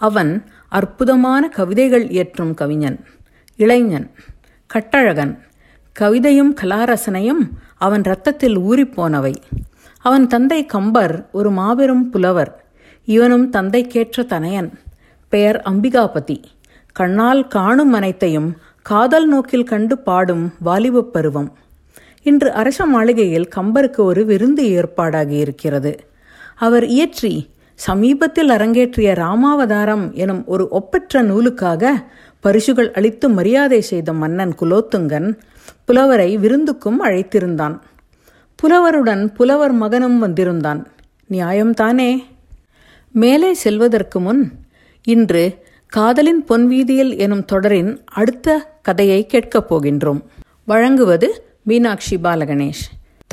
அவன் அற்புதமான கவிதைகள் இயற்றும் கவிஞன் இளைஞன் கட்டழகன். கவிதையும் கலாரசனையும் அவன் இரத்தத்தில் ஊறிப்போனவை. அவன் தந்தை கம்பர் ஒரு மாபெரும் புலவர். இவனும் தந்தைக்கேற்ற தனையன். பெயர் அம்பிகாபதி. கண்ணால் காணும் அனைத்தையும் காதல் நோக்கில் கண்டு பாடும் வாலிபப் பருவம். இன்று அரச மாளிகையில் கம்பருக்கு ஒரு விருந்து ஏற்பாடாகி இருக்கிறது. அவர் இயற்றி சமீபத்தில் அரங்கேற்றிய ராமாவதாரம் எனும் ஒரு ஒப்பற்ற நூலுக்காக பரிசுகள் அளித்து மரியாதை செய்த மன்னன் குலோத்துங்கன் புலவரை விருந்துக்கும் அழைத்திருந்தான். புலவருடன் புலவர் மகனும் வந்திருந்தான். நியாயம்தானே? மேலே செல்வதற்கு முன் இன்று காதலின் பொன்வீதியில் எனும் தொடரின் அடுத்த கதையை கேட்கப் போகின்றோம். வழங்குவது மீனாட்சி பாலகணேஷ்.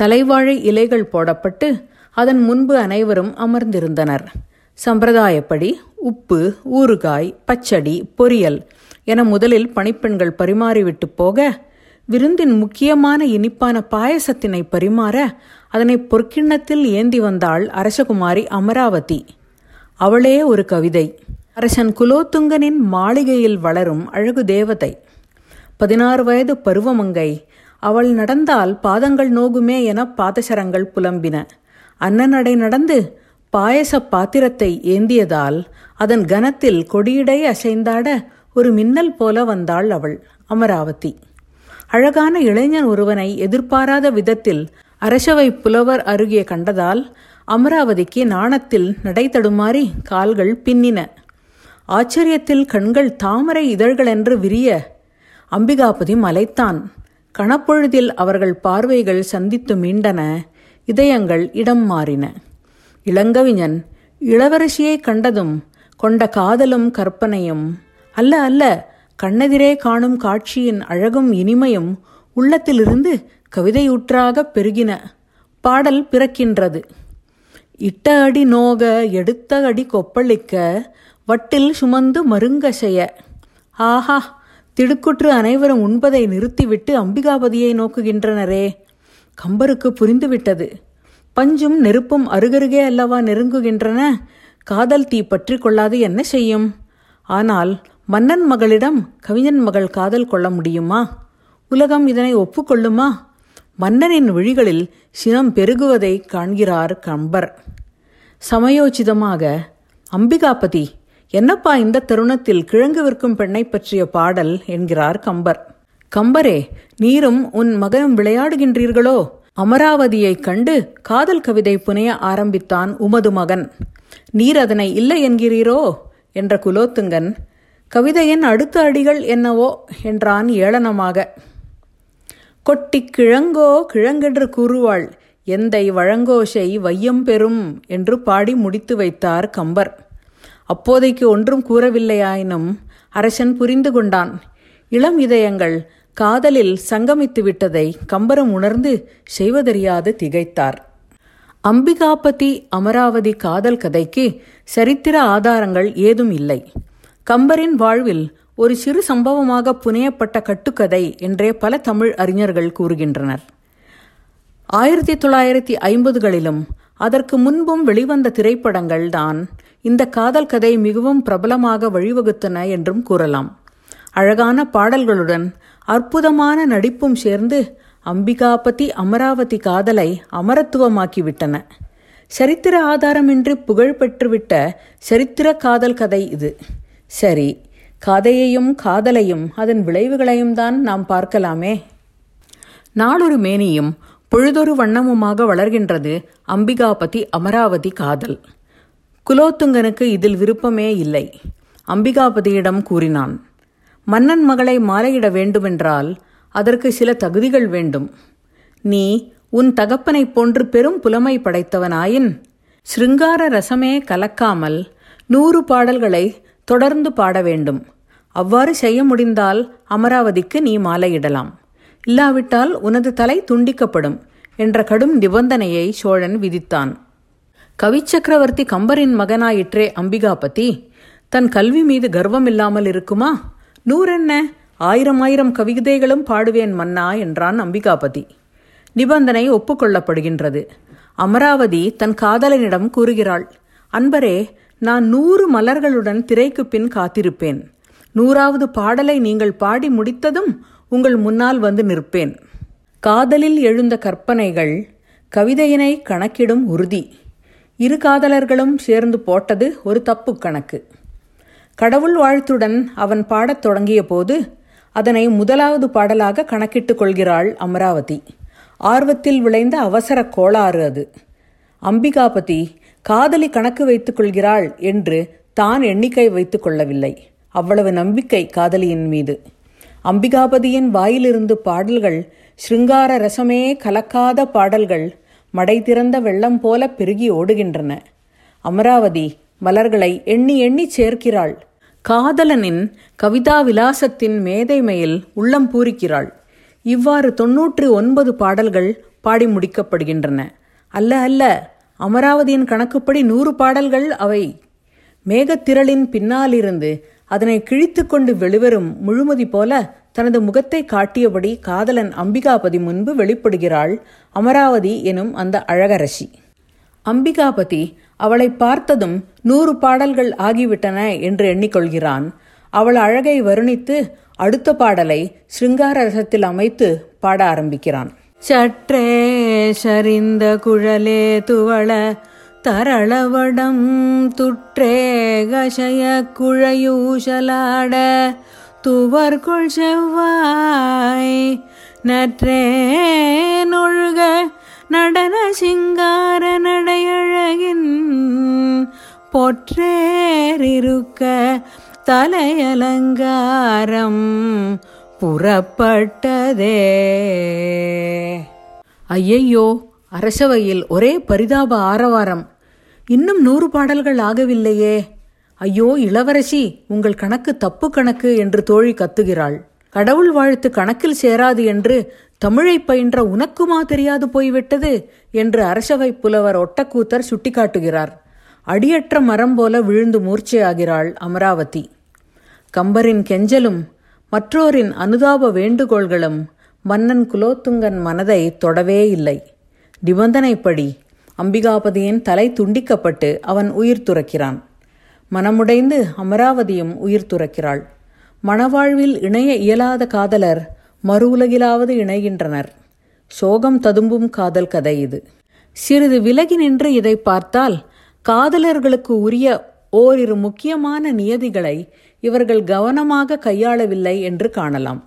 தலைவாழை இலைகள் போடப்பட்டு அதன் முன்பு அனைவரும் அமர்ந்திருந்தனர். சம்பிரதாயப்படி உப்பு ஊறுகாய் பச்சடி பொரியல் என முதலில் பணிப்பெண்கள் பரிமாறிவிட்டு போக விருந்தின் முக்கியமான இனிப்பான பாயசத்தினை பரிமாற அதனை பொற்கிண்ணத்தில் ஏந்தி வந்தாள் அரசகுமாரி அமராவதி. அவளே ஒரு கவிதை. அரசன் குலோத்துங்கனின் மாளிகையில் வளரும் அழகு தேவதை. பதினாறு வயது பருவமங்கை. அவள் நடந்தால் பாதங்கள் நோகுமே என பாதசரங்கள் புலம்பின. அன்னநடை நடந்து பாயச பாத்திரத்தை ஏந்தியதால் அதன் கனத்தில் கொடியிடை அசைந்தாட ஒரு மின்னல் போல வந்தாள் அவள் அமராவதி. அழகான இளைஞன் ஒருவனை எதிர்பாராத விதத்தில் அரசவை புலவர் அருகே கண்டதால் அமராவதிக்கு நாணத்தில் நடை தடுமாறி கால்கள் பின்னின. ஆச்சரியத்தில் கண்கள் தாமரை இதழ்களென்று விரிய அம்பிகாபதி மலைத்தான். கணப்பொழுதில் அவர்கள் பார்வைகள் சந்தித்து மீண்டன. இதயங்கள் இடம் மாறின. இளங்கவிஞன் இளவரசியை கண்டதும் கொண்ட காதலும் கற்பனையும் அல்ல அல்ல கண்ணெதிரே காணும் காட்சியின் அழகும் இனிமையும் உள்ளத்திலிருந்து கவிதையுற்றாக பெருகின. பாடல் பிறக்கின்றது. இட்ட அடி நோக எடுத்த அடி கொப்பளிக்க வட்டில் சுமந்து மருங்கசைய. ஆஹா திடுக்குற்று அனைவரும் உண்பதை நிறுத்திவிட்டு அம்பிகாபதியை நோக்குகின்றனரே. கம்பருக்கு புரிந்துவிட்டது. பஞ்சும் நெருப்பும் அருகருகே அல்லவா நெருங்குகின்றன. காதல் தீ பற்றி கொள்ளாது என்ன செய்யும்? ஆனால் மன்னன் மகளிடம் கவிஞன் மகள் காதல் கொள்ள முடியுமா? உலகம் இதனை ஒப்புக்கொள்ளுமா? மன்னனின் விழிகளில் சினம் பெருகுவதை காண்கிறார் கம்பர். சமயோச்சிதமாக அம்பிகாபதி என்னப்பா இந்த தருணத்தில் கிழங்கு விற்கும் பெண்ணை பற்றிய பாடல்? என்கிறார் கம்பர். கம்பரே நீரும் உன் மகனும் விளையாடுகின்றீர்களோ? அமராவதியைக் கண்டு காதல் கவிதை புனைய ஆரம்பித்தான் உமது மகன். நீர் அதனை இல்லை என்கிறீரோ? என்ற குலோத்துங்கன் கவிதையின் அடுத்த அடிகள் என்னவோ? என்றான் ஏளனமாக. கொட்டி கிழங்கோ கிழங்கென்று கூறுவாள் எந்தை வழங்கோஷை வையம் பெறும் என்று பாடி முடித்து வைத்தார் கம்பர். அப்போதைக்கு ஒன்றும் கூறவில்லையாயினும் அரசன் புரிந்து கொண்டான். இளம் இதயங்கள் காதலில் சங்கமித்து விட்டதை கம்பரம் உணர்ந்து செய்வதறியாது திகைத்தார். அம்பிகாபதி அமராவதி காதல் கதைக்கு சரித்திர ஆதாரங்கள் ஏதும் இல்லை. கம்பரின் வாழ்வில் ஒரு சிறு சம்பவமாக புனையப்பட்ட கட்டுக்கதை என்றே பல தமிழ் அறிஞர்கள் கூறுகின்றனர். ஆயிரத்தி தொள்ளாயிரத்தி ஐம்பதுகளிலும் அதற்கு முன்பும் வெளிவந்த திரைப்படங்கள் தான் இந்த காதல் கதை மிகவும் பிரபலமாக வழிவகுத்தன என்றும் கூறலாம். அழகான பாடல்களுடன் அற்புதமான நடிப்பும் சேர்ந்து அம்பிகாபதி அமராவதி காதலை அமரத்துவமாக்கிவிட்டன. சரித்திர ஆதாரமின்றி புகழ் பெற்றுவிட்ட சரித்திர காதல் கதை இது. சரி கதையையும் காதலையும் அதன் விளைவுகளையும் தான் நாம் பார்க்கலாமே. நாளொரு மேனியும் பொழுதொரு வண்ணமுமாக வளர்கின்றது அம்பிகாபதி அமராவதி காதல். குலோத்துங்கனுக்கு இதில் விருப்பமே இல்லை அம்பிகாபதியிடம் கூறினான். மன்னன் மகளை மாலையிட வேண்டுமென்றால் அதற்கு சில தகுதிகள் வேண்டும். நீ உன் தகப்பனைப் போன்று பெரும் புலமை படைத்தவனாயின் சிருங்கார ரசமே கலக்காமல் நூறு பாடல்களை தொடர்ந்து பாட வேண்டும். அவ்வாறு செய்ய முடிந்தால் அமராவதிக்கு நீ மாலையிடலாம். இல்லாவிட்டால் உனது தலை துண்டிக்கப்படும் என்ற கடும் நிபந்தனையை சோழன் விதித்தான். கவிச்சக்கரவர்த்தி கம்பரின் மகனாயிற்றே அம்பிகாபதி தன் கல்வி மீது கர்வம் இல்லாமல் இருக்குமா? நூறென்ன? ஆயிரம் ஆயிரம் கவிதைகளும் பாடுவேன் மன்னா என்றான் அம்பிகாபதி. நிபந்தனை ஒப்புக்கொள்ளப்படுகின்றது. அமராவதி தன் காதலனிடம் கூறுகிறாள் அன்பரே நான் நூறு மலர்களுடன் திரைக்கு பின் காத்திருப்பேன். நூறாவது பாடலை நீங்கள் பாடி முடித்ததும் உங்கள் முன்னால் வந்து நிற்பேன். காதலில் எழுந்த கற்பனைகள் கவிதையினை கணக்கிடும் உறுதி. இரு காதலர்களும் சேர்ந்து போட்டது ஒரு தப்பு கணக்கு. கடவுள் வாழ்த்துடன் அவன் பாடத் தொடங்கிய போது அதனை முதலாவது பாடலாக கணக்கிட்டுக் கொள்கிறாள் அமராவதி. ஆர்வத்தில் விளைந்த அவசர கோளாறு அது. அம்பிகாபதி காதலி கணக்கு வைத்துக் கொள்கிறாள் என்று தான் எண்ணிக்கை வைத்துக் கொள்ளவில்லை. அவ்வளவு நம்பிக்கை காதலியின் மீது. அம்பிகாபதியின் வாயிலிருந்து பாடல்கள் ஸ்ருங்கார ரசமே கலக்காத பாடல்கள் மடை திறந்த வெள்ளம் போல பெருகி ஓடுகின்றன. அமராவதி மலர்களை எண்ணி எண்ணி சேர்க்கிறாள். காதலனின் கவிதா விலாசத்தின் மேதைமையில் உள்ளம் பூரிக்கிறாள். இவ்வாறு தொன்னூற்று ஒன்பது பாடல்கள் பாடி முடிக்கப்படுகின்றன. அல்ல அல்ல அமராவதியின் கணக்குப்படி நூறு பாடல்கள் அவை. மேகத்திரளின் பின்னாலிருந்து அதனை கிழித்து கொண்டு வெளிவரும் முழுமதி போல தனது முகத்தை காட்டியபடி காதலன் அம்பிகாபதி முன்பு வெளிப்படுகிறாள் அமராவதி எனும் அந்த அழகரசி. அம்பிகாபதி அவளை பார்த்ததும் நூறு பாடல்கள் ஆகிவிட்டன என்று எண்ணிக்கொள்கிறான். அவள் அழகை வருணித்து அடுத்த பாடலை சிருங்கார ரசத்தில் அமைத்து பாட ஆரம்பிக்கிறான். சற்றே சரிந்த குழலே துவள தரளவடம் துற்றே கஷய குழையூசலாட துவர்கொள் செவ்வாய் நற்றே நொழுக நடன சிங்கார நடையழகின் பொற்றேறிருக்க தலையலங்காரம் புறப்பட்டதே. ஐயையோ அரசவையில் ஒரே பரிதாப ஆரவாரம். இன்னும் நூறு பாடல்கள் ஆகவில்லையே. ஐயோ இளவரசி உங்கள் கணக்கு தப்பு கணக்கு என்று தோழி கத்துகிறாள். கடவுள் வாழ்த்து கணக்கில் சேராது என்று தமிழை பயின்ற உனக்குமா தெரியாது போய்விட்டது? என்று அரசவை புலவர் ஒட்டக்கூத்தர் சுட்டிக்காட்டுகிறார். அடியற்ற மரம் போல விழுந்து மூர்ச்சையாகிறாள் அமராவதி. கம்பரின் கெஞ்சலும் மற்றோரின் அனுதாப வேண்டுகோள்களும் மன்னன் குலோத்துங்கன் மனதை தொடவே இல்லை. நிபந்தனைப்படி அம்பிகாபதியின் தலை துண்டிக்கப்பட்டு அவன் உயிர் துறக்கிறான். மனமுடைந்து அமராவதியும் உயிர் துறக்கிறாள். மணவாழ்வில் இணைய இயலாத காதலர் மறு உலகிலாவது இணைகின்றனர். சோகம் ததும்பும் காதல் கதை இது. சிறிது விலகி நின்று இதை பார்த்தால் காதலர்களுக்கு உரிய ஓரிரு முக்கியமான நியதிகளை இவர்கள் கவனமாக கையாளவில்லை என்று காணலாம்.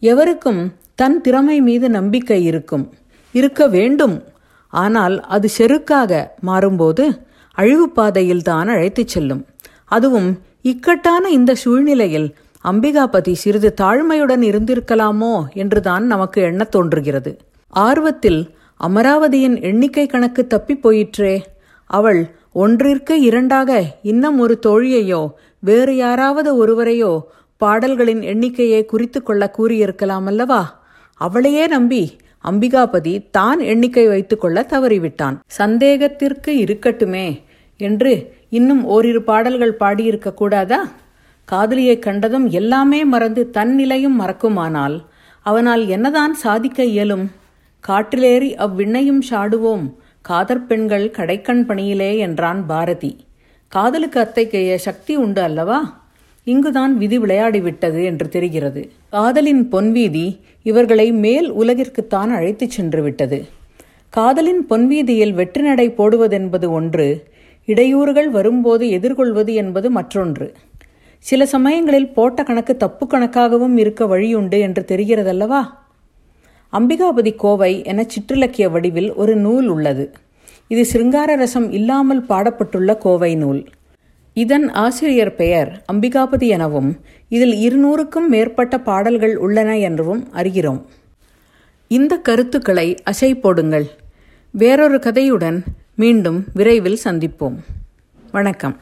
எவருக்கும் தன் திறமை மீது நம்பிக்கை இருக்கும் இருக்க வேண்டும். ஆனால் அது செருக்காக மாறும்போது அழிவு பாதையில் தான் அழைத்துச் செல்லும். அதுவும் இக்கட்டான இந்த சூழ்நிலையில் அம்பிகாபதி சிறிது தாழ்மையுடன் இருந்திருக்கலாமோ என்றுதான் நமக்கு எண்ணத் தோன்றுகிறது. ஆர்வத்தில் அமராவதியின் எண்ணிக்கை கணக்கு தப்பி போயிற்றே. அவள் ஒன்றிற்கு இரண்டாக இன்னும் ஒரு தோழியையோ வேறு யாராவது ஒருவரையோ பாடல்களின் எண்ணிக்கையை குறித்து கொள்ள கூறியிருக்கலாம் அல்லவா? அவளையே நம்பி அம்பிகாபதி தான் எண்ணிக்கை வைத்துக்கொள்ள தவறிவிட்டான். சந்தேகத்திற்கு இருக்கட்டுமே என்று இன்னும் ஓரிரு பாடல்கள் பாடியிருக்க கூடாதா? காதலியை கண்டதும் எல்லாமே மறந்து தன் நிலையும் மறக்குமானால் அவனால் என்னதான் சாதிக்க இயலும்? காற்றிலேறி அவ்விண்ணையும் சாடுவோம். காதற் பெண்கள் கடைக்கண் பணியிலே என்றான் பாரதி. காதலுக்கு அத்தைக்கைய சக்தி உண்டு அல்லவா? இங்குதான் விதி விளையாடிவிட்டது என்று தெரிகிறது. காதலின் பொன்வீதி இவர்களை மேல் உலகிற்குத்தான் அழைத்துச் சென்று விட்டது காதலின் பொன்வீதியில் வெற்றி நடை போடுவதென்பது ஒன்று இடையூறுகள் வரும்போது எதிர்கொள்வது என்பது மற்றொன்று. சில சமயங்களில் போட்ட கணக்கு தப்பு கணக்காகவும் இருக்க வழியுண்டு என்று தெரிகிறதல்லவா? அம்பிகாபதி கோவை என சிற்றிலக்கிய வடிவில் ஒரு நூல் உள்ளது. இது சிருங்கார ரசம் இல்லாமல் பாடப்பட்டுள்ள கோவை நூல். இதன் ஆசிரியர் பெயர் அம்பிகாபதி எனவும் இதில் இருநூறுக்கும் மேற்பட்ட பாடல்கள் உள்ளன என்றும் அறிகிறோம். இந்த கருத்துக்களை அசை போடுங்கள். வேறொரு கதையுடன் மீண்டும் விரைவில் சந்திப்போம். வணக்கம்.